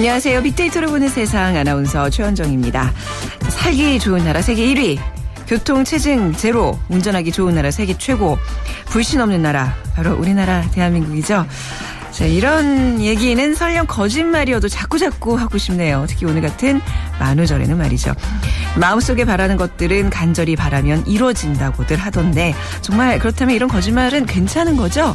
안녕하세요. 빅데이터를 보는 세상 아나운서 최현정입니다. 살기 좋은 나라 세계 1위. 교통 체증 제로, 운전하기 좋은 나라 세계 최고, 불신 없는 나라 바로 우리나라 대한민국이죠. 자, 이런 얘기는 설령 거짓말이어도 자꾸자꾸 하고 싶네요. 특히 오늘 같은 만우절에는 말이죠. 마음속에 바라는 것들은 간절히 바라면 이루어진다고들 하던데 정말 그렇다면 이런 거짓말은 괜찮은 거죠?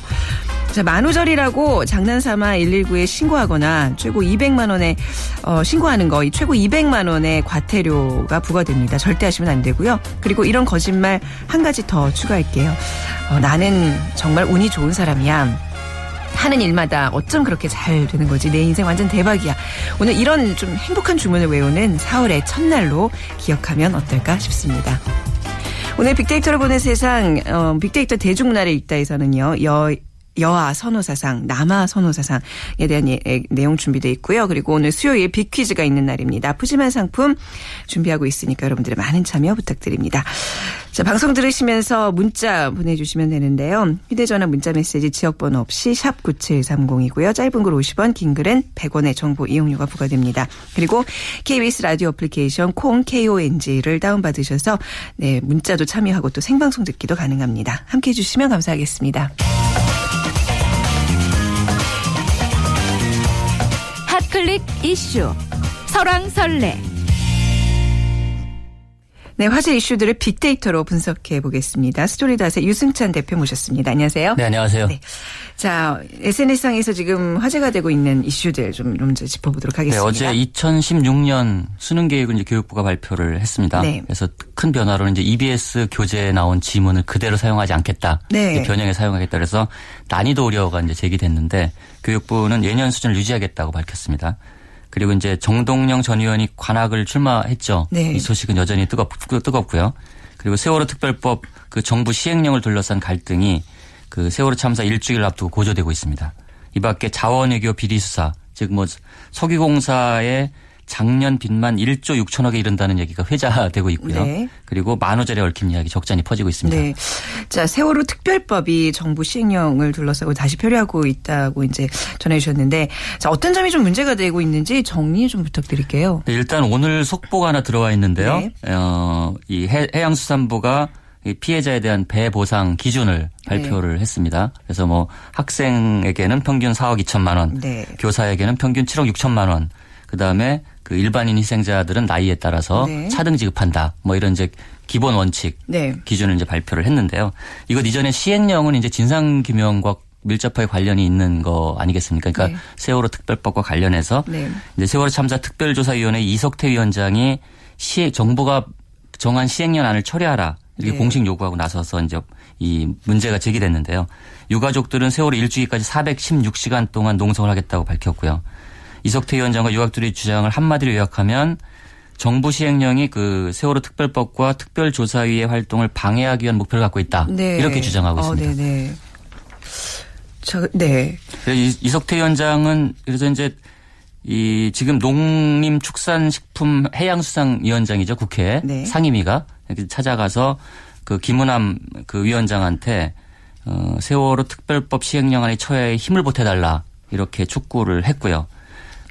자, 만우절이라고 장난삼아 119에 신고하거나 최고 200만 원에 어, 신고하는 거, 이 최고 200만 원의 과태료가 부과됩니다. 절대 하시면 안 되고요. 그리고 이런 거짓말 한 가지 더 추가할게요. 어, 나는 정말 운이 좋은 사람이야. 하는 일마다 어쩜 그렇게 잘 되는 거지. 내 인생 완전 대박이야. 오늘 이런 좀 행복한 주문을 외우는 4월의 첫날로 기억하면 어떨까 싶습니다. 오늘 빅데이터로 보는 세상, 어, 빅데이터 대중문화를 읽다에서는요, 여, 여아 선호사상, 남아 선호사상에 대한 예, 내용 준비되어 있고요. 그리고 오늘 수요일 빅퀴즈가 있는 날입니다. 푸짐한 상품 준비하고 있으니까 여러분들의 많은 참여 부탁드립니다. 자, 방송 들으시면서 문자 보내주시면 되는데요. 휴대전화 문자 메시지 지역번호 없이 샵 9730이고요. 짧은 글 50원, 긴 글은 100원의 정보 이용료가 부과됩니다. 그리고 KBS 라디오 어플리케이션 콩 KONG를 다운받으셔서 네, 문자도 참여하고 또 생방송 듣기도 가능합니다. 함께 해 주시면 감사하겠습니다. 핫클릭 이슈 설왕설래 네, 화제 이슈들을 빅데이터로 분석해 보겠습니다. 스토리닷의 유승찬 대표 모셨습니다. 안녕하세요. 네, 안녕하세요. 네. 자, SNS상에서 지금 화제가 되고 있는 이슈들 좀, 좀 짚어보도록 하겠습니다. 네, 어제 2016년 수능 계획을 이제 교육부가 발표를 했습니다. 네. 그래서 큰 변화로는 이제 EBS 교재에 나온 지문을 그대로 사용하지 않겠다. 네. 변형해 사용하겠다. 그래서 난이도 우려가 이제 제기됐는데 교육부는 예년 수준을 유지하겠다고 밝혔습니다. 그리고 이제 정동영 전 의원이 관악을 출마했죠. 네. 이 소식은 여전히 뜨겁, 뜨겁고요. 그리고 세월호 특별법 그 정부 시행령을 둘러싼 갈등이 그 세월호 참사 일주일 앞두고 고조되고 있습니다. 이 밖에 자원외교 비리 수사, 즉뭐 석유공사의 작년 빚만 1조 6천억에 이른다는 얘기가 회자되고 있고요. 네. 그리고 만호절에 얽힌 이야기 적잖이 퍼지고 있습니다. 네. 자, 세월호 특별법이 정부 시행령을 둘러싸고 다시 표류하고 있다고 이제 전해 주셨는데 자, 어떤 점이 좀 문제가 되고 있는지 정리 좀 부탁드릴게요. 네, 일단 오늘 속보가 하나 들어와 있는데요. 네. 어, 이 해양수산부가 피해자에 대한 배 보상 기준을 발표를 네. 했습니다. 그래서 뭐 학생에게는 평균 4억 2천만 원, 네. 교사에게는 평균 7억 6천만 원, 그 다음에 그 일반인 희생자들은 나이에 따라서 네. 차등 지급한다. 뭐 이런 이제 기본 원칙 네. 기준을 이제 발표를 했는데요. 이것 이전에 시행령은 이제 진상 규명과 밀접하게 관련이 있는 거 아니겠습니까? 그러니까 네. 세월호 특별법과 관련해서 네. 이제 세월호 참사 특별조사위원회 이석태 위원장이 시 정부가 정한 시행령안을 처리하라 이렇게 네. 공식 요구하고 나서서 이제 이 문제가 제기됐는데요. 유가족들은 세월호 일주기까지 416시간 동안 농성을 하겠다고 밝혔고요. 이석태 위원장과 유학들의 주장을 한마디로 요약하면 정부 시행령이 그 세월호 특별법과 특별조사위의 활동을 방해하기 위한 목표를 갖고 있다. 네. 이렇게 주장하고 어, 있습니다. 어, 네네. 저, 네. 이석태 위원장은 그래서 이제 이 지금 농림축산식품 해양수산위원장이죠 국회 네. 상임위가 찾아가서 그 김은함 그 위원장한테 어, 세월호 특별법 시행령안에 처해에 힘을 보태달라 이렇게 촉구를 했고요.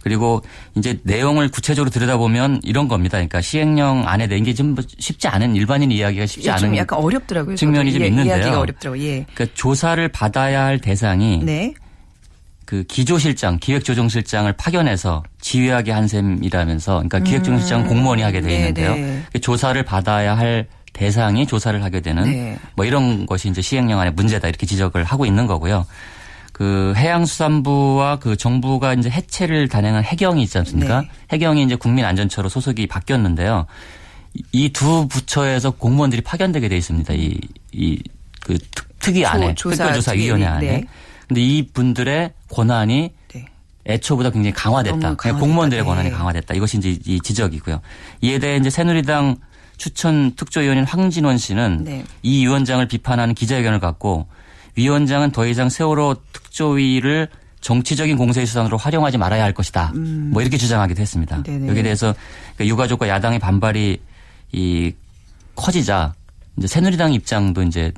그리고 이제 내용을 구체적으로 들여다보면 이런 겁니다. 그러니까 시행령 안에 낸 게 좀 쉽지 않은 일반인 이야기가 쉽지 예, 않은 약간 어렵더라고요. 측면이 좀 예, 있는데요. 이야기가 어렵더라고요. 예. 그러니까 조사를 받아야 할 대상이 네. 그 기조실장, 기획조정실장을 파견해서 지휘하게 한 셈이라면서 그러니까 음. 기획조정실장 공무원이 하게 돼 네, 있는데요. 네, 네. 조사를 받아야 할 대상이 조사를 하게 되는 네. 뭐 이런 것이 이제 시행령 안에 문제다 이렇게 지적을 하고 있는 거고요. 그 해양수산부와 그 정부가 이제 해체를 단행한 해경이 있지 않습니까? 네. 해경이 이제 국민안전처로 소속이 바뀌었는데요. 이 두 부처에서 공무원들이 파견되게 돼 있습니다. 이, 이, 그 특위 안에, 특별조사위원회 안에. 네. 근데 이 분들의 권한이 네. 애초보다 굉장히 강화됐다. 공무원들의 네. 권한이 강화됐다. 이것이 이제 이 지적이고요. 이에 대해 이제 새누리당 추천 특조위원인 황진원 씨는 네. 이 위원장을 비판하는 기자회견을 갖고 위원장은 더 이상 세월호 특조위를 정치적인 공세의 수단으로 활용하지 말아야 할 것이다. 음. 뭐 이렇게 주장하기도 했습니다. 네네. 여기에 대해서 그 유가족과 야당의 반발이 이 커지자 이제 새누리당 입장도 이제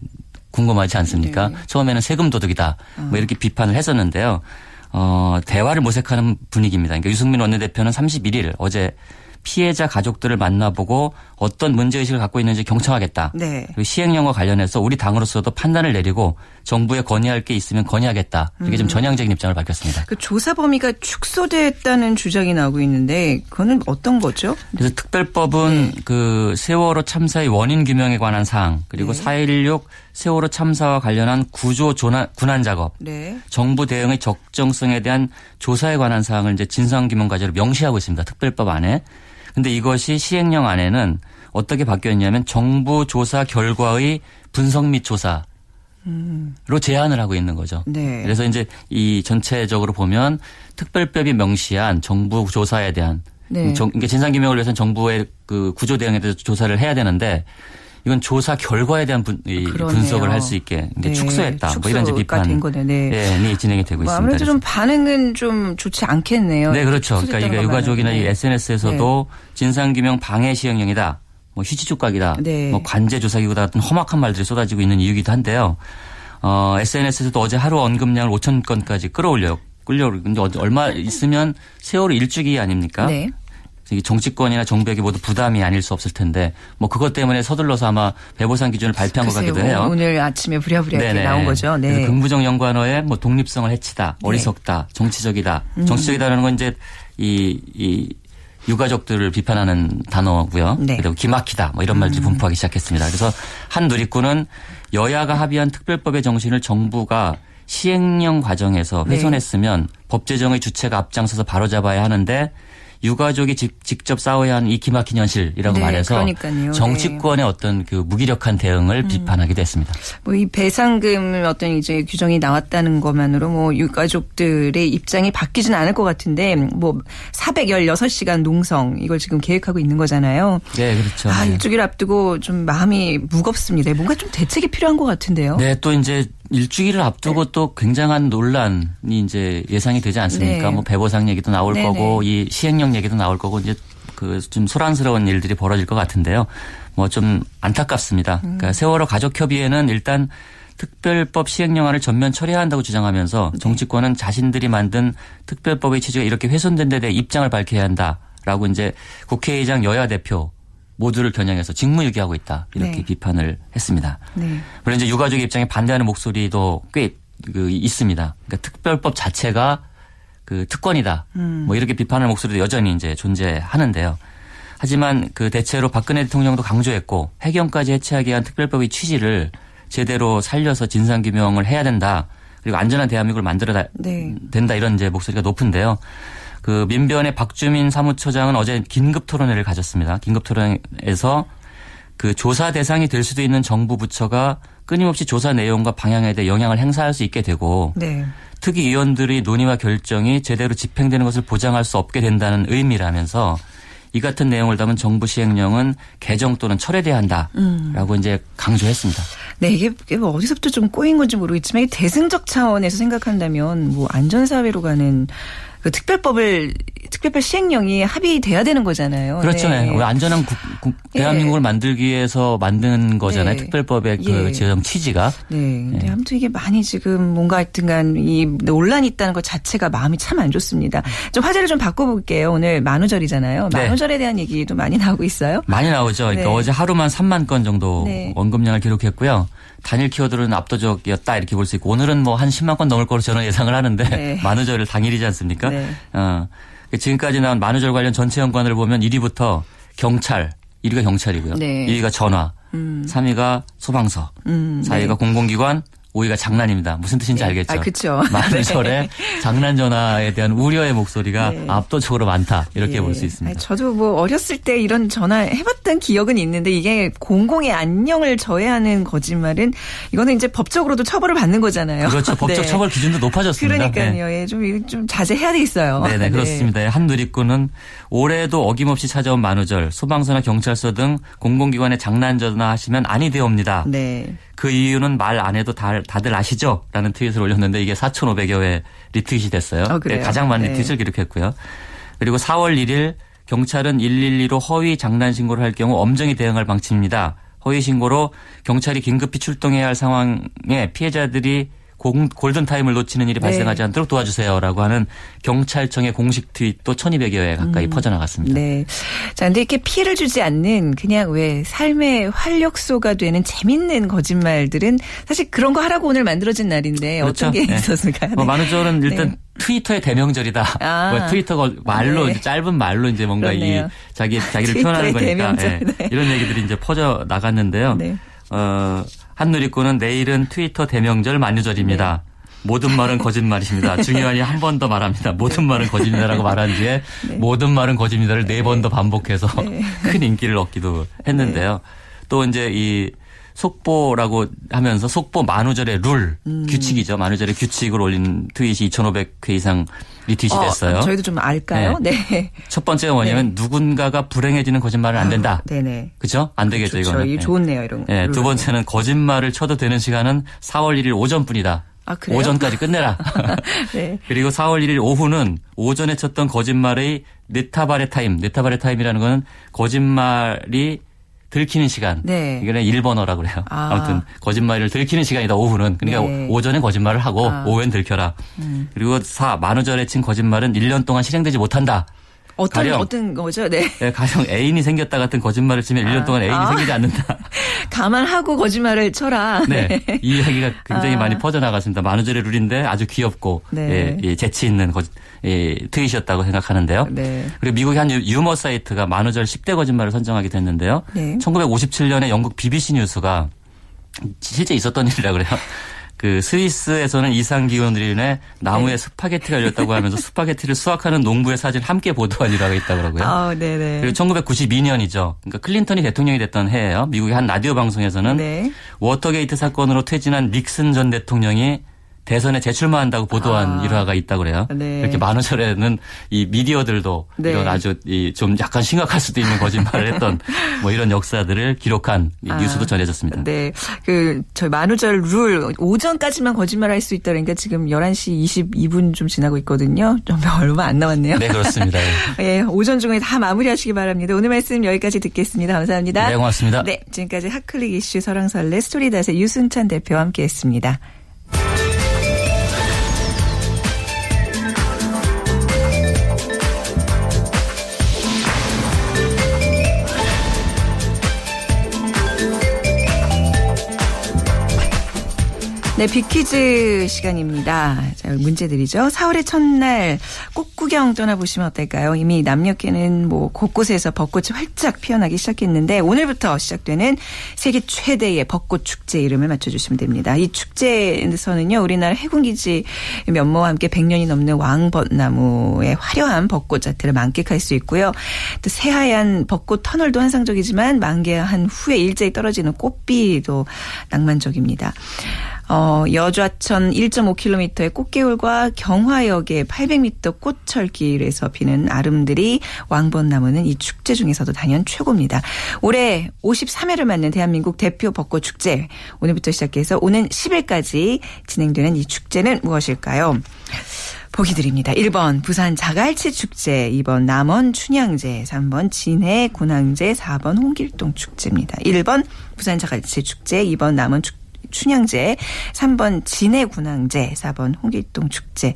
궁금하지 않습니까? 네 처음에는 세금 도둑이다. 뭐 어. 뭐 이렇게 비판을 했었는데요. 어, 대화를 모색하는 분위기입니다. 그러니까 유승민 원내대표는 31일 어제 피해자 가족들을 만나보고 어떤 문제의식을 갖고 있는지 경청하겠다. 네. 그리고 시행령과 관련해서 우리 당으로서도 판단을 내리고 정부에 건의할 게 있으면 건의하겠다. 이렇게 음. 좀 전향적인 입장을 밝혔습니다. 그 조사 범위가 축소됐다는 주장이 나오고 있는데 그거는 어떤 거죠? 그래서 특별법은 네. 그 세월호 참사의 원인 규명에 관한 사항 그리고 네. 4.16 세월호 참사와 관련한 구조 조난, 군안 작업, 네. 정부 대응의 적정성에 대한 조사에 관한 사항을 이제 진상규명 과제로 명시하고 있습니다. 특별법 안에. 근데 이것이 시행령 안에는 어떻게 바뀌었냐면 정부 조사 결과의 분석 및 조사 로 제한을 하고 있는 거죠. 네. 그래서 이제 이 전체적으로 보면 특별법이 명시한 정부 조사에 대한 네. 정, 그러니까 진상규명을 위해서는 정부의 그 구조 대응에 대해서 조사를 해야 되는데 이건 조사 결과에 대한 분, 분석을 할 수 있게 네. 축소했다. 뭐 이런 비판이 네. 네, 진행이 되고 뭐 있습니다. 아무래도 좀 반응은 좀 좋지 않겠네요. 네, 그렇죠. 그러니까 이게 유가족이나 네. 이 SNS에서도 진상규명 방해 시행령이다. 뭐 휴지 조각이다. 네. 뭐 관제 조사기구다 같은 험악한 말들이 쏟아지고 있는 이유기도 한데요. 어, SNS에서도 어제 하루 언급량을 5천 건까지 끌어올려 끌려 근데 얼마 있으면 세월호 일주기 아닙니까? 네. 정치권이나 정부에게 모두 부담이 아닐 수 없을 텐데 뭐 그것 때문에 서둘러서 아마 배보상 기준을 발표한 글쎄요, 것 같기도 해요. 오늘 아침에 부랴부랴 나온 거죠. 네. 긍부정 연관어의 뭐 독립성을 해치다, 네. 어리석다, 정치적이다. 음. 정치적이다라는 건 이제 이, 이 유가족들을 비판하는 단어고요. 네. 그리고 기막히다 뭐 이런 말들이 음. 분포하기 시작했습니다. 그래서 한 누리꾼은 여야가 합의한 특별법의 정신을 정부가 시행령 과정에서 네. 훼손했으면 네. 법 제정의 주체가 앞장서서 바로잡아야 하는데 유가족이 직, 접 싸워야 하는 이 기막힌 현실이라고 네, 말해서 그러니까요. 정치권의 네. 어떤 그 무기력한 대응을 음. 비판하기도 했습니다. 뭐 이 배상금 어떤 이제 규정이 나왔다는 것만으로 뭐 유가족들의 입장이 바뀌진 않을 것 같은데 뭐 416시간 농성 이걸 지금 계획하고 있는 거잖아요. 네, 그렇죠. 아, 일주기를 앞두고 좀 마음이 무겁습니다. 뭔가 좀 대책이 필요한 것 같은데요. 네, 또 이제 일주기를 앞두고 네. 또 굉장한 논란이 이제 예상이 되지 않습니까? 네. 뭐 배보상 얘기도 나올 네네. 거고 이 시행령 얘기도 나올 거고 이제 그 좀 소란스러운 일들이 벌어질 것 같은데요. 뭐 좀 안타깝습니다. 음. 그러니까 세월호 가족협의회는 일단 특별법 시행령안을 전면 처리해야 한다고 주장하면서 네. 정치권은 자신들이 만든 특별법의 취지가 이렇게 훼손된 데 대해 입장을 밝혀야 한다라고 이제 국회의장 여야 대표 모두를 겨냥해서 직무유기하고 있다 이렇게 네. 비판을 했습니다. 네. 물론 이제 유가족 입장에 반대하는 목소리도 꽤 그 있습니다. 그러니까 특별법 자체가 그 특권이다. 음. 뭐 이렇게 비판하는 목소리도 여전히 이제 존재하는데요. 하지만 그 대체로 박근혜 대통령도 강조했고 해경까지 해체하기 위한 특별법의 취지를 제대로 살려서 진상 규명을 해야 된다. 그리고 안전한 대한민국을 만들어야 네. 된다 이런 이제 목소리가 높은데요. 그 민변의 박주민 사무처장은 어제 긴급 토론회를 가졌습니다. 긴급 토론에서 그 조사 대상이 될 수도 있는 정부 부처가 끊임없이 조사 내용과 방향에 대해 영향을 행사할 수 있게 되고 네. 특위 위원들의 논의와 결정이 제대로 집행되는 것을 보장할 수 없게 된다는 의미라면서 이 같은 내용을 담은 정부 시행령은 개정 또는 철회돼야 한다라고 음. 이제 강조했습니다. 네, 이게 뭐 어디서부터 좀 꼬인 건지 모르겠지만 대승적 차원에서 생각한다면 뭐 안전사회로 가는 그 특별법을 특별법 시행령이 합의돼야 되는 거잖아요. 그렇죠. 네. 네. 안전한 국, 국, 예. 대한민국을 네. 만들기 위해서 만든 거잖아요. 네. 특별법의 그 예. 제정 취지가. 네. 근데 네. 아무튼 이게 많이 지금 뭔가 하여튼간 이 논란이 있다는 것 자체가 마음이 참 안 좋습니다. 좀 화제를 좀 바꿔볼게요. 오늘 만우절이잖아요. 네. 만우절에 대한 얘기도 많이 나오고 있어요. 많이 나오죠. 그러니까 어제 하루만 3만 건 정도 언급량을 기록했고요. 단일 키워드는 압도적이었다 이렇게 볼 수 있고 오늘은 뭐 한 10만 건 넘을 거로 저는 예상을 하는데 네. 만우절을 당일이지 않습니까? 네. 어, 지금까지 나온 만우절 관련 전체 연관을 보면 1위부터 경찰, 1위가 경찰이고요. 네. 2위가 전화, 음. 3위가 소방서, 음, 4위가 네. 공공기관, 오이가 장난입니다. 무슨 뜻인지 네. 알겠죠? 아, 그렇죠. 많은 절에 네. 장난 전화에 대한 우려의 목소리가 네. 압도적으로 많다. 이렇게 예. 볼수 있습니다. 저도 뭐 어렸을 때 이런 전화 해봤던 기억은 있는데 이게 공공의 안녕을 저해하는 거짓말은 이거는 이제 법적으로도 처벌을 받는 거잖아요. 그렇죠. 법적 네. 처벌 기준도 높아졌습니다. 그러니까요. 네. 예, 좀, 좀 자제해야 되겠어요. 네네, 네. 그렇습니다. 한 누리꾼은 올해도 어김없이 찾아온 만우절 소방서나 경찰서 등 공공기관에 장난 전화하시면 아니 되옵니다. 네. 그 이유는 말 안 해도 다, 다들 아시죠? 라는 트윗을 올렸는데 이게 4,500여 회 리트윗이 됐어요. 어, 가장 많은 네. 리트윗을 기록했고요. 그리고 4월 1일 경찰은 112로 허위 장난 신고를 할 경우 엄정히 대응할 방침입니다. 허위 신고로 경찰이 긴급히 출동해야 할 상황에 피해자들이 골든 타임을 놓치는 일이 네. 발생하지 않도록 도와주세요라고 하는 경찰청의 공식 트윗도 1200여 회 가까이 음. 퍼져나갔습니다. 네. 자, 근데 이렇게 피해를 주지 않는 그냥 왜 삶의 활력소가 되는 재밌는 거짓말들은 사실 그런 거 하라고 오늘 만들어진 날인데 그렇죠? 어떤 게 네. 있었을까요? 뭐 만우절은 일단 네. 트위터의 대명절이다. 아. 뭐 트위터가 말로 네. 짧은 말로 이제 뭔가 그렇네요. 이 자기 자기를 표현하는 거니까 네. 네. 이런 얘기들이 이제 퍼져 나갔는데요. 네. 어, 한누리꾼은 내일은 트위터 대명절 만유절입니다. 네. 모든 말은 거짓말이십니다. 중요하니 한 번 더 말합니다. 모든 말은 거짓말이라고 말한 뒤에 네. 모든 말은 거짓말을 네번 더 반복해서 네. 큰 인기를 얻기도 했는데요. 네. 또 이제 이 속보라고 하면서 속보 만우절의 룰 음. 규칙이죠. 만우절의 규칙을 올린 트윗이 2,500회 이상 리트윗이 어, 됐어요. 저희도 좀 알까요? 네. 네. 첫 번째가 뭐냐면 네. 누군가가 불행해지는 거짓말은 안 된다. 아, 네네. 그렇죠? 안 되겠죠. 이거는. 이 좋네요 이런. 네. 두 번째는 거짓말을 쳐도 되는 시간은 4월 1일 오전뿐이다. 아, 그래요? 오전까지 끝내라. 네. 그리고 4월 1일 오후는 오전에 쳤던 거짓말의 ネタバレ 타임, ネタバレ 타임이라는 거는 거짓말이 들키는 시간. 네. 이거는 일본어라고 그래요. 아. 무튼 거짓말을 들키는 시간이다 오후는. 그러니까 네. 오전에 거짓말을 하고 아. 오후엔 들켜라. 음. 그리고 사 만우절에 친 거짓말은 1년 동안 실행되지 못한다. 어떤 가령, 어떤 거죠? 네. 네. 가령 애인이 생겼다 같은 거짓말을 치면 아. 1년 동안 애인이 아. 생기지 않는다. 감안하고 거짓말을 쳐라. 네. 네. 이 이야기가 굉장히 아. 많이 퍼져나갔습니다. 만우절의 룰인데 아주 귀엽고 네. 예, 예, 재치 있는 거짓 예, 트윗이었다고 생각하는데요. 네. 그리고 미국의 한 유머 사이트가 만우절 10대 거짓말을 선정하게 됐는데요. 네. 1957년에 영국 BBC 뉴스가 실제 있었던 일이라 그래요. 그 스위스에서는 이상 기온으로 인해 나무에 네. 스파게티가 열렸다고 하면서 스파게티를 수확하는 농부의 사진 함께 보도한 일화가 있다고 그러고요. 아, 네네. 그리고 1992년이죠. 그러니까 클린턴이 대통령이 됐던 해예요. 미국의 한 라디오 방송에서는 네. 워터게이트 사건으로 퇴진한 닉슨 전 대통령이 대선에 재출마한다고 보도한 아. 일화가 있다고 그래요. 네. 이렇게 만우절에는 이 미디어들도 네. 이런 아주 좀 약간 심각할 수도 있는 거짓말을 했던 뭐 이런 역사들을 기록한 아. 뉴스도 전해졌습니다. 네. 그, 저 만우절 룰 오전까지만 거짓말 할 수 있다 그러니까 지금 11시 22분 좀 지나고 있거든요. 좀 얼마 안 남았네요. 네, 그렇습니다. 예, 오전 중에 다 마무리하시기 바랍니다. 오늘 말씀 여기까지 듣겠습니다. 감사합니다. 네, 고맙습니다. 네, 지금까지 핫클릭 이슈 서랑설레 스토리닷의 유순찬 대표와 함께 했습니다. 네, 비키즈 시간입니다. 자, 문제들이죠. 4월의 첫날 꽃 구경 떠나보시면 어떨까요? 이미 남녘에는 뭐 곳곳에서 벚꽃이 활짝 피어나기 시작했는데 오늘부터 시작되는 세계 최대의 벚꽃 축제 이름을 맞춰주시면 됩니다. 이 축제에서는요, 우리나라 해군기지 면모와 함께 100년이 넘는 왕벚나무의 화려한 벚꽃 자태를 만끽할 수 있고요. 또 새하얀 벚꽃 터널도 환상적이지만 만개한 후에 일제히 떨어지는 꽃비도 낭만적입니다. 어, 여좌천 1.5km의 꽃개울과 경화역의 800m 꽃철길에서 피는 아름들이 왕벚나무는 이 축제 중에서도 단연 최고입니다. 올해 53회를 맞는 대한민국 대표 벚꽃 축제 오늘부터 시작해서 오는 10일까지 진행되는 이 축제는 무엇일까요? 보기 드립니다. 1번 부산 자갈치 축제, 2번 남원 춘향제, 3번 진해 군항제, 4번 홍길동 축제입니다. 1번 부산 자갈치 축제, 2번 남원 축제 춘향제, 3번 진해군항제, 4번 홍길동 축제.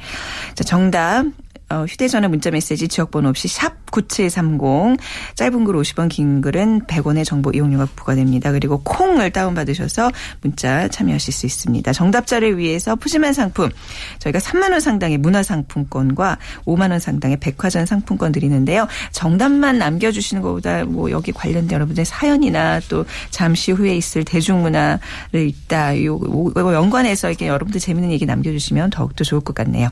자, 정답 어, 휴대전화 문자메시지 지역번호 없이 샵 9730 짧은 글 50원 긴 글은 100원의 정보 이용료가 부과됩니다. 그리고 콩을 다운받으셔서 문자 참여하실 수 있습니다. 정답자를 위해서 푸짐한 상품 저희가 3만 원 상당의 문화상품권과 5만 원 상당의 백화점 상품권 드리는데요. 정답만 남겨주시는 것보다 뭐 여기 관련된 여러분들 사연이나 또 잠시 후에 있을 대중문화를 있다 요, 요 연관해서 이렇게 여러분들 재밌는 얘기 남겨주시면 더욱더 좋을 것 같네요.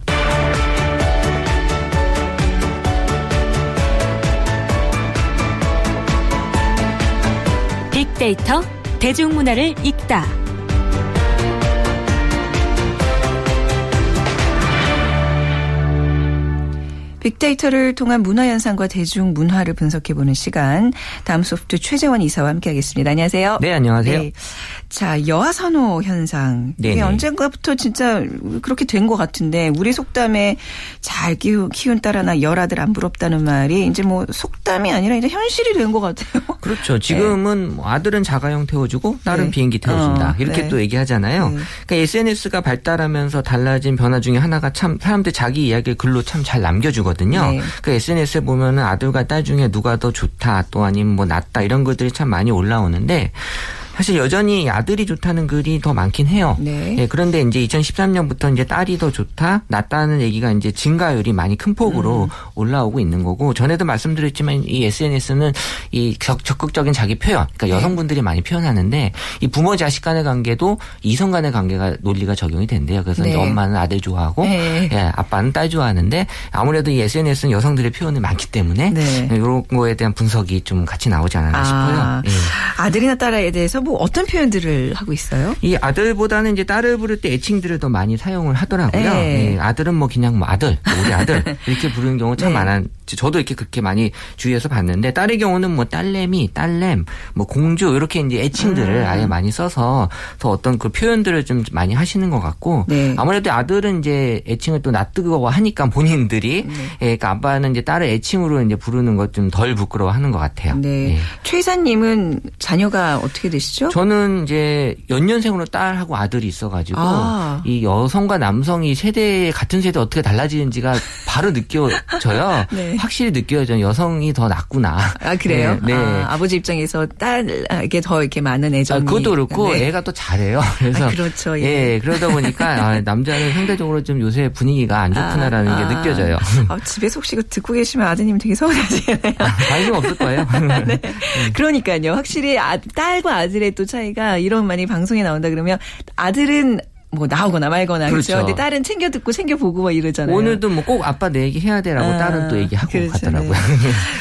빅데이터 대중문화를 읽다. 빅데이터를 통한 문화 현상과 대중 문화를 분석해보는 시간. 다음 소프트 최재원 이사와 함께하겠습니다. 안녕하세요. 네, 안녕하세요. 네. 자, 여아 선호 현상. 이게 네네. 언젠가부터 진짜 그렇게 된 것 같은데 우리 속담에 잘 키운, 키운 딸 하나 열아들 안 부럽다는 말이 이제 뭐 속담이 아니라 이제 현실이 된 것 같아요. 그렇죠. 지금은 네. 아들은 자가용 태워주고 딸은 네. 비행기 태워준다. 어, 이렇게 네. 또 얘기하잖아요. 네. 그러니까 SNS가 발달하면서 달라진 변화 중에 하나가 참 사람들 자기 이야기를 글로 참 잘 남겨주 거든요. 네. 그 SNS에 보면은 아들과 딸 중에 누가 더 좋다 또 아니면 뭐 낫다 이런 것들이 참 많이 올라오는데 사실 여전히 아들이 좋다는 글이 더 많긴 해요. 네. 예, 그런데 이제 2013년부터 이제 딸이 더 좋다, 낫다는 얘기가 이제 증가율이 많이 큰 폭으로 음. 올라오고 있는 거고 전에도 말씀드렸지만 이 SNS는 이 적극적인 자기 표현, 그러니까 네. 여성분들이 많이 표현하는데 이 부모 자식 간의 관계도 이성 간의 관계가 논리가 적용이 된대요. 그래서 네. 엄마는 아들 좋아하고 네. 예, 아빠는 딸 좋아하는데 아무래도 이 SNS는 여성들의 표현이 많기 때문에 네. 이런 거에 대한 분석이 좀 같이 나오지 않았나 아. 싶어요. 예. 아들이나 딸에 대해서 뭐 어떤 표현들을 하고 있어요? 이 아들보다는 이제 딸을 부를 때 애칭들을 더 많이 사용을 하더라고요. 네. 네. 아들은 뭐 그냥 뭐 아들, 뭐 우리 아들 이렇게 부르는 경우 참 네. 많아. 저도 이렇게 그렇게 많이 주위에서 봤는데 딸의 경우는 뭐 딸내미, 딸냄, 뭐 공주 이렇게 이제 애칭들을 음. 아예 많이 써서 더 어떤 그 표현들을 좀 많이 하시는 것 같고 네. 아무래도 아들은 이제 애칭을 또 낯뜨거워 하니까 본인들이 네. 예, 그러니까 아빠는 이제 딸을 애칭으로 이제 부르는 것 좀 덜 부끄러워하는 것 같아요. 네. 예. 최 이사님은 자녀가 어떻게 되시죠? 저는 이제 연년생으로 딸하고 아들이 있어가지고 아. 이 여성과 남성이 세대 같은 세대 어떻게 달라지는지가 바로 느껴져요. 네. 확실히 느껴져요. 여성이 더 낫구나. 아 그래요? 네. 네. 아, 버지 입장에서 딸에게 더 이렇게 많은 애정이. 아, 그것도 그렇고 네. 애가 또 잘해요. 그래서 아, 그렇죠. 예. 예. 그러다 보니까 아, 남자는 상대적으로 좀 요새 분위기가 안 좋구나라는 아, 게 아. 느껴져요. 아, 집에 속 쉬고 듣고 계시면 아드님 되게 서운하시겠네요. 관심 없을 거예요. 네. 그러니까요. 확실히 아, 딸과 아들의 또 차이가 이런 많이 방송에 나온다 그러면 아들은 뭐 나오거나 말거나 그렇죠. 그렇죠. 근데 딸은 챙겨 듣고 챙겨 보고 뭐 이러잖아요. 오늘도 뭐 꼭 아빠 내 얘기 해야 돼라고 아, 딸은 또 얘기하고 그렇죠. 가더라고요. 네.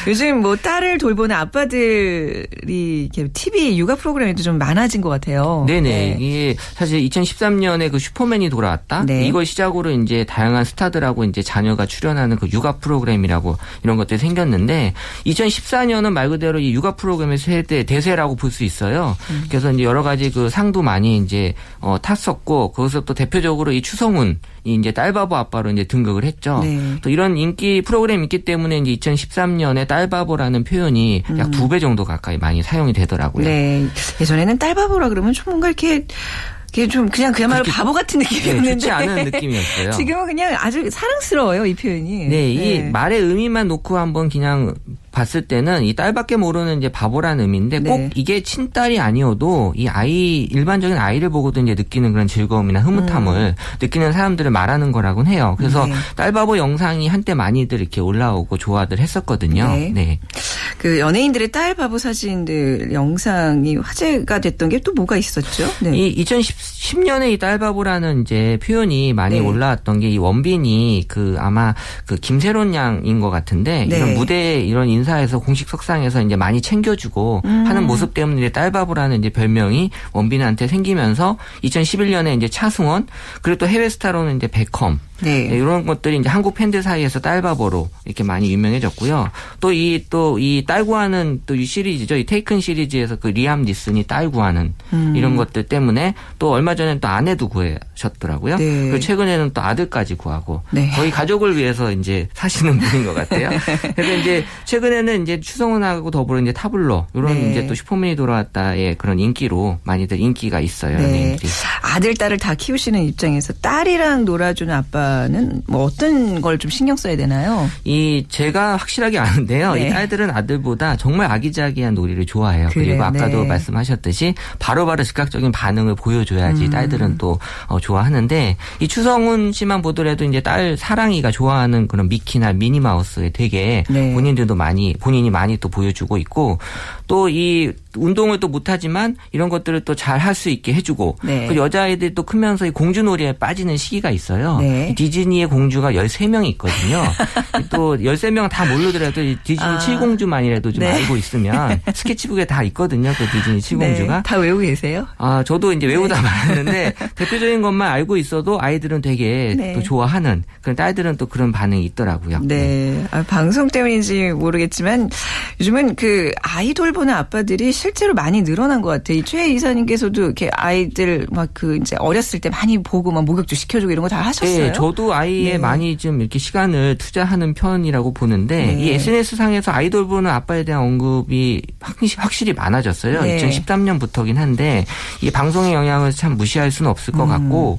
요즘 뭐 딸을 돌보는 아빠들이 이렇게 TV 육아 프로그램에도 좀 많아진 것 같아요. 네네. 네. 이게 사실 2013년에 그 슈퍼맨이 돌아왔다. 네. 이걸 시작으로 이제 다양한 스타들하고 이제 자녀가 출연하는 그 육아 프로그램이라고 이런 것들이 생겼는데 2014년은 말 그대로 이 육아 프로그램의 세대 대세라고 볼 수 있어요. 음. 그래서 이제 여러 가지 그 상도 많이 이제 어, 탔었고 거기서 또 대표적으로 이 추성훈이 이제 딸바보 아빠로 이제 등극을 했죠. 네. 또 이런 인기 프로그램이 있기 때문에 이제 2013년에 딸바보라는 표현이 음. 약두 배 정도 가까이 많이 사용이 되더라고요. 네. 예전에는 딸바보라 그러면 좀 뭔가 이렇게 이게 좀 그냥 그야말로 바보 같은 느낌이었는데 네, 좋지 않은 느낌이었어요. 지금은 그냥 아주 사랑스러워요 이 표현이. 네, 이 네. 말의 의미만 놓고 한번 그냥 봤을 때는 이 딸밖에 모르는 이제 바보라는 의미인데 꼭 네. 이게 친딸이 아니어도 이 아이 일반적인 아이를 보고도 이제 느끼는 그런 즐거움이나 흐뭇함을 음. 느끼는 사람들을 말하는 거라고는 해요. 그래서 네. 딸바보 영상이 한때 많이들 이렇게 올라오고 좋아들 했었거든요. 네. 네. 그 연예인들의 딸바보 사진들 영상이 화제가 됐던 게 또 뭐가 있었죠? 네. 이 2010년에 이 딸바보라는 이제 표현이 많이 네. 올라왔던 게 이 원빈이 그 아마 그 김세론 양인 것 같은데 네. 이런 무대 이런 인사에서 공식 석상에서 이제 많이 챙겨주고 음. 하는 모습 때문에 딸바보라는 이제 별명이 원빈한테 생기면서 2011년에 이제 차승원 그리고 또 해외 스타로는 이제 베컴 네. 네. 이런 것들이 이제 한국 팬들 사이에서 딸바보로 이렇게 많이 유명해졌고요. 또 이 또 이 딸구하는 또 이 시리즈죠. 이 테이큰 시리즈에서 그 리암 니슨이 딸구하는 음. 이런 것들 때문에 또 얼마 전에 또 아내도 구하셨더라고요. 네. 그리고 최근에는 또 아들까지 구하고 네. 거의 가족을 위해서 이제 사시는 분인 것 같아요. 그래서 이제 최근에는 이제 추성훈하고 더불어 이제 타블로 이런 네. 이제 또 슈퍼맨이 돌아왔다의 그런 인기로 많이들 인기가 있어요. 네. 아들 딸을 다 키우시는 입장에서 딸이랑 놀아주는 아빠 아빠는 뭐 어떤 걸 좀 신경 써야 되나요? 이 제가 확실하게 아는데요. 네. 이 딸들은 아들보다 정말 아기자기한 놀이를 좋아해요. 그래, 그리고 아까도 네. 말씀하셨듯이 바로바로 즉각적인 반응을 보여줘야지 음. 딸들은 또 어, 좋아하는데 이 추성훈 씨만 보더라도 이제 딸 사랑이가 좋아하는 그런 미키나 미니마우스에 되게 네. 본인들도 많이 본인이 많이 또 보여주고 있고 또 이 운동을 또 못하지만 이런 것들을 또 잘 할 수 있게 해주고 네. 그 여자아이들이 또 크면서 이 공주놀이에 빠지는 시기가 있어요. 네. 디즈니의 공주가 13명이 있거든요. 또 13명 다 모르더라도 디즈니 아. 7공주만이라도 좀 네. 알고 있으면 스케치북에 다 있거든요. 그 디즈니 7공주가. 네. 다 외우고 계세요? 아, 저도 이제 외우다 네. 말았는데 대표적인 것만 알고 있어도 아이들은 되게 네. 또 좋아하는 그런 딸들은 또 그런 반응이 있더라고요. 네. 아, 방송 때문인지 모르겠지만 요즘은 그 아이돌 보는 아빠들이 실제로 많이 늘어난 것 같아요. 최 이사님께서도 이렇게 아이들 막 그 이제 어렸을 때 많이 보고 막 목욕도 시켜주고 이런 거 다 하셨어요? 네, 저도 아이에 네. 많이 좀 이렇게 시간을 투자하는 편이라고 보는데 네. 이 SNS 상에서 아이돌 보는 아빠에 대한 언급이 확실히 많아졌어요. 네. 2013년부터긴 한데 이 방송의 영향을 참 무시할 수는 없을 것 음. 같고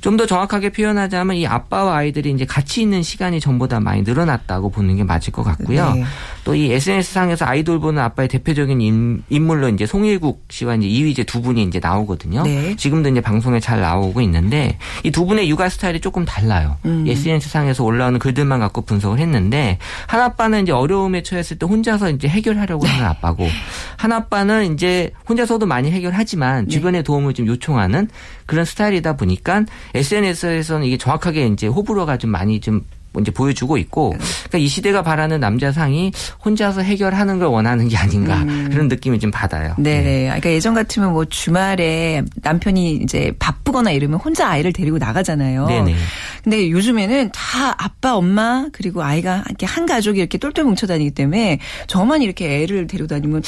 좀 더 정확하게 표현하자면 이 아빠와 아이들이 이제 같이 있는 시간이 전보다 많이 늘어났다고 보는 게 맞을 것 같고요. 네. 또이 SNS 상에서 아이돌 보는 아빠의 대표적인 인, 물로 이제 송일국 씨와 이제 이휘재 두 분이 이제 나오거든요. 네. 지금도 이제 방송에 잘 나오고 있는데 이 두 분의 육아 스타일이 조금 달라요. 음. SNS 상에서 올라오는 글들만 갖고 분석을 했는데 한 아빠는 이제 어려움에 처했을 때 혼자서 이제 해결하려고 하는 네. 아빠고 한 아빠는 이제 혼자서도 많이 해결하지만 네. 주변의 도움을 좀 요청하는 그런 스타일이다 보니까 SNS에서는 이게 정확하게 이제 호불호가 좀 많이 좀 이제 보여주고 있고 그러니까 이 시대가 바라는 남자상이 혼자서 해결하는 걸 원하는 게 아닌가 음. 그런 느낌을 좀 받아요. 네네. 네. 그러니까 예전 같으면 뭐 주말에 남편이 이제 바쁘거나 이러면 혼자 아이를 데리고 나가잖아요. 네네. 근데 요즘에는 다 아빠, 엄마 그리고 아이가 이렇게 한 가족이 이렇게 똘똘 뭉쳐 다니기 때문에 저만 이렇게 애를 데리고 다니면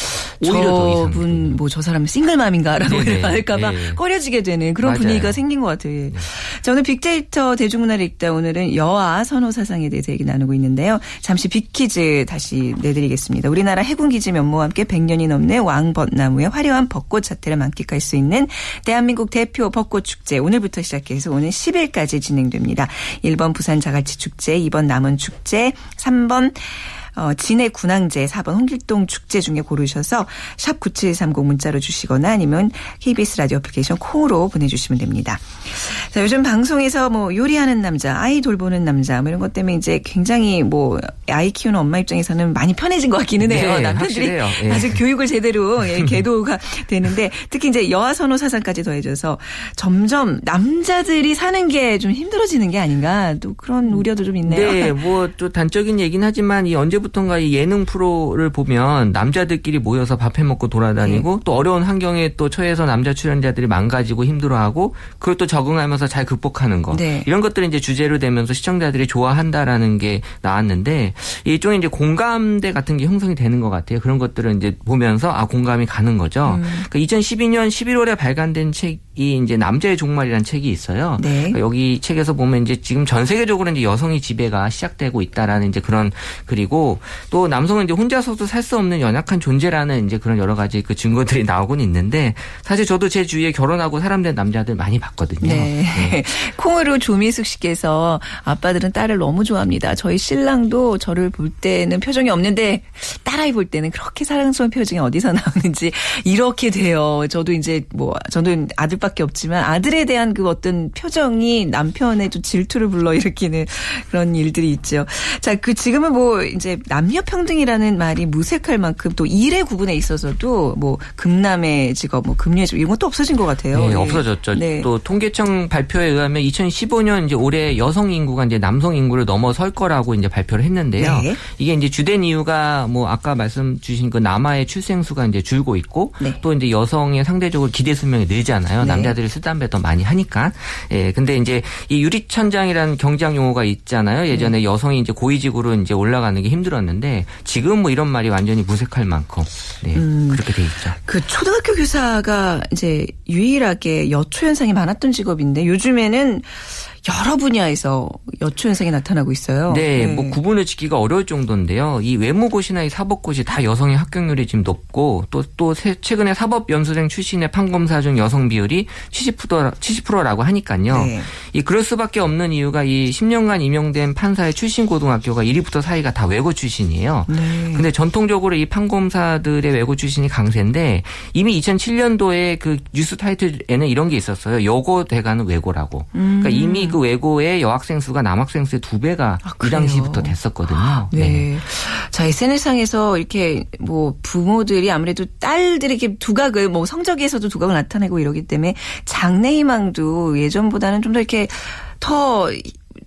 저분 뭐 저 사람 싱글맘인가라고 말할까봐 네. 꺼려지게 되는 그런 맞아요. 분위기가 생긴 것 같아요. 네. 저는 빅데이터 대중문화를 읽다 오늘은 여아 선호 사상에 대해서 얘기 나누고 있는데요. 잠시 빅퀴즈 다시 내드리겠습니다. 우리나라 해군기지 면모와 함께 100년이 넘는 왕벚나무의 화려한 벚꽃 자태를 만끽할 수 있는 대한민국 대표 벚꽃 축제 오늘부터 시작해서 오늘 10일까지 진행됩니다. 1번 부산 자갈치 축제, 2번 남원 축제, 3번 어, 진해 군항제 4번 홍길동 축제 중에 고르셔서 샵 9730 문자로 주시거나 아니면 KBS 라디오 애플리케이션 콩으로 보내주시면 됩니다. 자, 요즘 방송에서 뭐 요리하는 남자, 아이 돌보는 남자 뭐 이런 것 때문에 이제 굉장히 뭐 아이 키우는 엄마 입장에서는 많이 편해진 것 같기는 해요. 네, 남편들이 예. 아직 교육을 제대로 예, 계도가 되는데 특히 이제 여아 선호 사상까지 더해져서 점점 남자들이 사는 게 좀 힘들어지는 게 아닌가 또 그런 우려도 좀 있네요. 네, 뭐 또 단적인 얘기는 하지만 이 언제 언제부턴가 이 예능 프로를 보면 남자들끼리 모여서 밥해 먹고 돌아다니고 네. 또 어려운 환경에 또 처해서 남자 출연자들이 망가지고 힘들어하고 그걸 또 적응하면서 잘 극복하는 거 네. 이런 것들이 이제 주제로 되면서 시청자들이 좋아한다라는 게 나왔는데 일종의 이제 공감대 같은 게 형성이 되는 것 같아요. 그런 것들을 이제 보면서 아 공감이 가는 거죠. 음. 그러니까 2012년 11월에 발간된 책이 이제 남자의 종말이라는 책이 있어요. 네. 그러니까 여기 책에서 보면 이제 지금 전 세계적으로 이제 여성의 지배가 시작되고 있다라는 이제 그런 그리고 또 남성은 이제 혼자서도 살 수 없는 연약한 존재라는 이제 그런 여러 가지 그 증거들이 나오곤 있는데 사실 저도 제 주위에 결혼하고 사람된 남자들 많이 봤거든요. 네. 네. 콩으로 조미숙 씨께서 아빠들은 딸을 너무 좋아합니다. 저희 신랑도 저를 볼 때는 표정이 없는데 딸아이 볼 때는 그렇게 사랑스러운 표정이 어디서 나오는지 이렇게 돼요. 저도 이제 뭐 저도 아들밖에 없지만 아들에 대한 그 어떤 표정이 남편의 좀 질투를 불러일으키는 그런 일들이 있죠. 자, 그 지금은 뭐 이제 남녀 평등이라는 말이 무색할 만큼 또 일의 구분에 있어서도 뭐 금남의 직업, 뭐 금녀의 직업 이런 것도 없어진 것 같아요. 네, 네. 없어졌죠. 네. 또 통계청 발표에 의하면 2015년 이제 올해 여성 인구가 이제 남성 인구를 넘어설 거라고 이제 발표를 했는데요. 네. 이게 이제 주된 이유가 뭐 아까 말씀 주신 그 남아의 출생 수가 이제 줄고 있고 네. 또 이제 여성의 상대적으로 기대 수명이 늘잖아요. 네. 남자들이 술 담배 더 많이 하니까. 예. 근데 이제 이 유리천장이라는 경제학 용어가 있잖아요. 예전에 네. 여성이 이제 고위직으로 이제 올라가는 게 힘들 힘들었는데 지금 뭐 이런 말이 완전히 무색할 만큼 네, 음, 그렇게 돼 있죠. 그 초등학교 교사가 이제 유일하게 여초 현상이 많았던 직업인데 요즘에는 여러 분야에서 여초 현상이 나타나고 있어요. 네, 네, 뭐 구분을 짓기가 어려울 정도인데요. 이 외무고시나 이 사법고시 다 여성의 합격률이 지금 높고 또 또 최근에 사법연수생 출신의 판검사 중 여성 비율이 70% 70%라고 하니까요. 네. 이 그럴 수밖에 없는 이유가 이 10년간 임용된 판사의 출신 고등학교가 1위부터 사이가 다 외고 출신이에요. 네. 근데 전통적으로 이 판검사들의 외고 출신이 강세인데 이미 2007년도에 그 뉴스 타이틀에는 이런 게 있었어요. 여고 대가는 외고라고. 음. 그러니까 이미 그 외고의 여학생 수가 남학생 수의 두 배가 아, 이 당시부터 됐었거든요. 네. 네. 자, SNS상에서 이렇게 뭐 부모들이 아무래도 딸들이 이렇게 두각을 뭐 성적에서도 두각을 나타내고 이러기 때문에 장래 희망도 예전보다는 좀 더 이렇게 더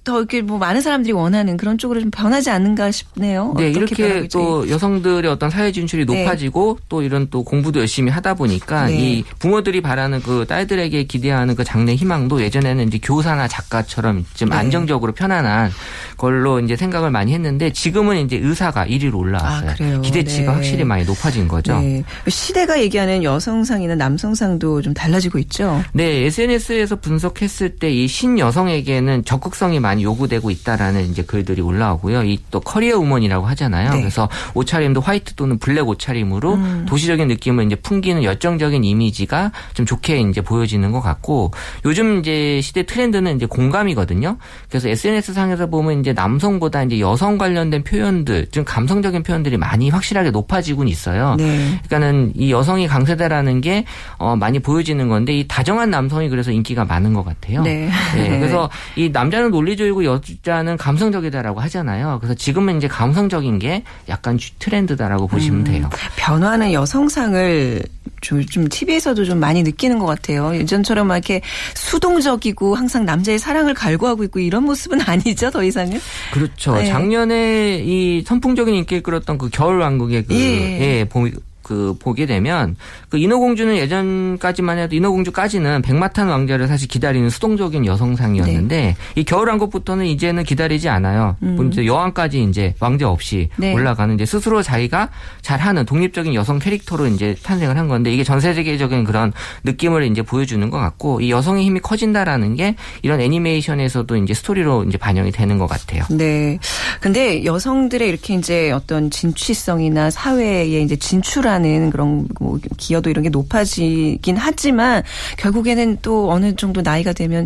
더 이렇게 뭐 많은 사람들이 원하는 그런 쪽으로 좀 변하지 않는가 싶네요. 네, 이렇게 또 여성들의 어떤 사회 진출이 네. 높아지고 또 이런 또 공부도 열심히 하다 보니까 네. 이 부모들이 바라는 그 딸들에게 기대하는 그 장래 희망도 예전에는 이제 교사나 작가처럼 좀 네. 안정적으로 편안한 걸로 이제 생각을 많이 했는데 지금은 이제 의사가 1위로 올라왔어요. 아, 기대치가 네. 확실히 많이 높아진 거죠. 네. 시대가 얘기하는 여성상이나 남성상도 좀 달라지고 있죠. 네, SNS에서 분석했을 때 이 신여성에게는 적극성이 많이 요구되고 있다라는 이제 글들이 올라오고요. 이 또 커리어 우먼이라고 하잖아요. 네. 그래서 옷차림도 화이트 또는 블랙 옷차림으로 음. 도시적인 느낌을 이제 풍기는 열정적인 이미지가 좀 좋게 이제 보여지는 것 같고 요즘 이제 시대 트렌드는 이제 공감이거든요. 그래서 SNS 상에서 보면 이제 남성보다 이제 여성 관련된 표현들, 좀 감성적인 표현들이 많이 확실하게 높아지곤 있어요. 네. 그러니까는 이 여성이 강세다라는 게 어, 많이 보여지는 건데 이 다정한 남성이 그래서 인기가 많은 것 같아요. 네. 네. 그래서 이 남자는 논리적 이고 여자는 감성적이다라고 하잖아요. 그래서 지금은 이제 감성적인 게 약간 트렌드다라고 보시면 음, 돼요. 변화하는 여성상을 좀, 좀 TV에서도 좀 많이 느끼는 것 같아요. 예전처럼 막 이렇게 수동적이고 항상 남자의 사랑을 갈구하고 있고 이런 모습은 아니죠, 더 이상은. 그렇죠. 네. 작년에 이 선풍적인 인기를 끌었던 그 겨울왕국의 그, 예. 예, 그 보게 되면 그 인어공주는 예전까지만 해도 인어공주까지는 백마탄 왕자를 사실 기다리는 수동적인 여성상이었는데 네. 이 겨울왕국부터는 이제는 기다리지 않아요. 음. 이제 여왕까지 이제 왕자 없이 네. 올라가는 이제 스스로 자기가 잘하는 독립적인 여성 캐릭터로 이제 탄생을 한 건데 이게 전 세계적인 그런 느낌을 이제 보여주는 것 같고 이 여성의 힘이 커진다라는 게 이런 애니메이션에서도 이제 스토리로 이제 반영이 되는 것 같아요. 네. 근데 여성들의 이렇게 이제 어떤 진취성이나 사회에 이제 진출한 하는 그런 뭐 기 여도 이런 게 높아지긴 하지만 결국에는 또 어느 정도 나이가 되면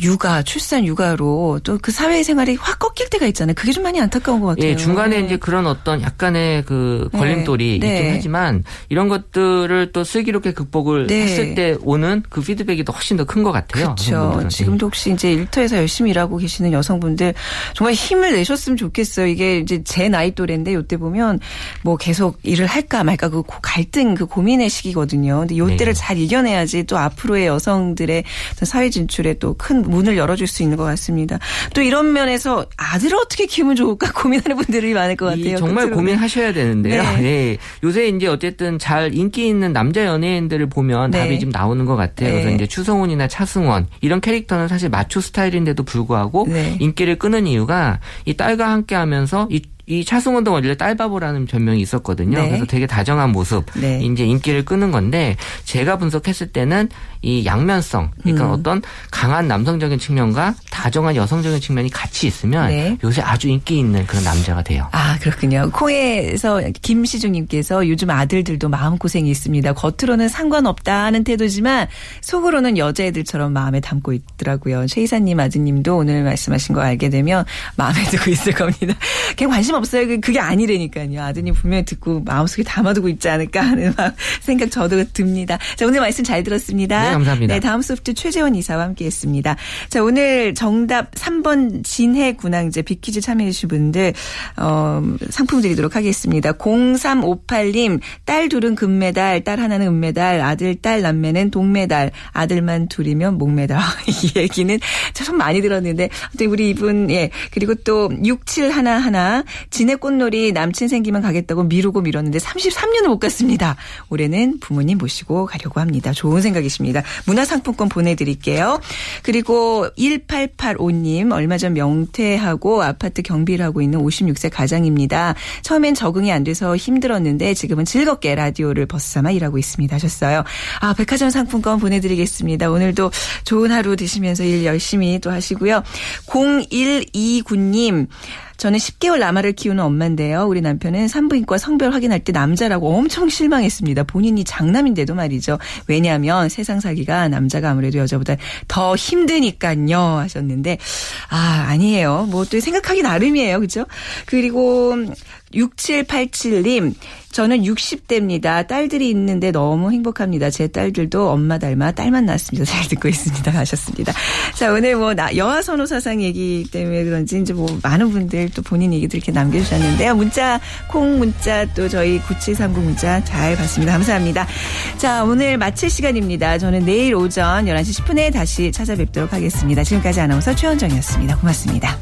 육아, 출산 육아로 또 그 사회생활이 확 꺾일 때가 있잖아요. 그게 좀 많이 안타까운 것 같아요. 예, 중간에 네. 이제 그런 어떤 약간의 그 네. 걸림돌이 네. 있긴 네. 하지만 이런 것들을 또 슬기롭게 극복을 네. 했을 때 오는 그 피드백이 더 훨씬 더 큰 것 같아요. 그렇죠. 지금도 혹시 이제 일터에서 열심히 일하고 계시는 여성분들 정말 힘을 내셨으면 좋겠어요. 이게 이제 제 나이 또래인데 요때 보면 뭐 계속 일을 할까 말까 그 갈등 그 고민의 시기 거든요. 근데 요때를 네. 잘 이겨내야지 또 앞으로의 여성들의 사회 진출에 또 큰 문을 열어줄 수 있는 것 같습니다. 또 이런 면에서 아들을 어떻게 키우면 좋을까 고민하는 분들이 많을 것 같아요. 정말 끝으로. 고민하셔야 되는데요. 네. 네. 요새 이제 어쨌든 잘 인기 있는 남자 연예인들을 보면 네. 답이 좀 나오는 것 같아요. 그래서 네. 이제 추성훈이나 차승원 이런 캐릭터는 사실 마초 스타일인데도 불구하고 네. 인기를 끄는 이유가 이 딸과 함께하면서 이 이 차승원도 원래 딸바보라는 별명이 있었거든요. 네. 그래서 되게 다정한 모습, 네. 이제 인기를 끄는 건데 제가 분석했을 때는 이 양면성, 그러니까 음. 어떤 강한 남성적인 측면과 다정한 여성적인 측면이 같이 있으면 네. 요새 아주 인기 있는 그런 남자가 돼요. 아 그렇군요. 코에서 김시중님께서 요즘 아들들도 마음 고생이 있습니다. 겉으로는 상관없다 하는 태도지만 속으로는 여자애들처럼 마음에 담고 있더라고요. 최 이사님 아드님도 오늘 말씀하신 거 알게 되면 마음에 두고 있을 겁니다. 그냥 관심 없어요. 그, 그게 아니라니까요. 아드님 분명히 듣고 마음속에 담아두고 있지 않을까 하는 생각 저도 듭니다. 자, 오늘 말씀 잘 들었습니다. 네, 감사합니다. 네, 다음 소프트 최재원 이사와 함께 했습니다. 자, 오늘 정답 3번 진해 군항제 비키즈 참여해 주신 분들, 어, 상품 드리도록 하겠습니다. 0358님, 딸 둘은 금메달, 딸 하나는 은메달, 아들, 딸, 남매는 동메달, 아들만 둘이면 목메달. 이 얘기는 참 많이 들었는데, 우리 이분, 예. 그리고 또 6711, 진해 꽃놀이 남친 생기면 가겠다고 미루고 미뤘는데 33년을 못 갔습니다. 올해는 부모님 모시고 가려고 합니다. 좋은 생각이십니다. 문화상품권 보내드릴게요. 그리고 1885님 얼마 전 명퇴하고 아파트 경비를 하고 있는 56세 가장입니다. 처음엔 적응이 안 돼서 힘들었는데 지금은 즐겁게 라디오를 벗삼아 일하고 있습니다 하셨어요. 아 백화점 상품권 보내드리겠습니다. 오늘도 좋은 하루 되시면서 일 열심히 또 하시고요. 0129님 저는 10개월 남아를 키우는 엄마인데요. 우리 남편은 산부인과 성별 확인할 때 남자라고 엄청 실망했습니다. 본인이 장남인데도 말이죠. 왜냐하면 세상 살기가 남자가 아무래도 여자보다 더 힘드니까요 하셨는데 아 아니에요. 뭐 또 생각하기 나름이에요. 그죠? 그리고 6787님, 저는 60대입니다. 딸들이 있는데 너무 행복합니다. 제 딸들도 엄마 닮아 딸만 낳았습니다. 잘 듣고 있습니다. 하셨습니다. 자, 오늘 뭐, 나, 여아 선호 사상 얘기 때문에 그런지 이제 뭐, 많은 분들 또 본인 얘기들 이렇게 남겨주셨는데요. 문자, 콩 문자 또 저희 9730 문자 잘 봤습니다. 감사합니다. 자, 오늘 마칠 시간입니다. 저는 내일 오전 11시 10분에 다시 찾아뵙도록 하겠습니다. 지금까지 아나운서 최원정이었습니다. 고맙습니다.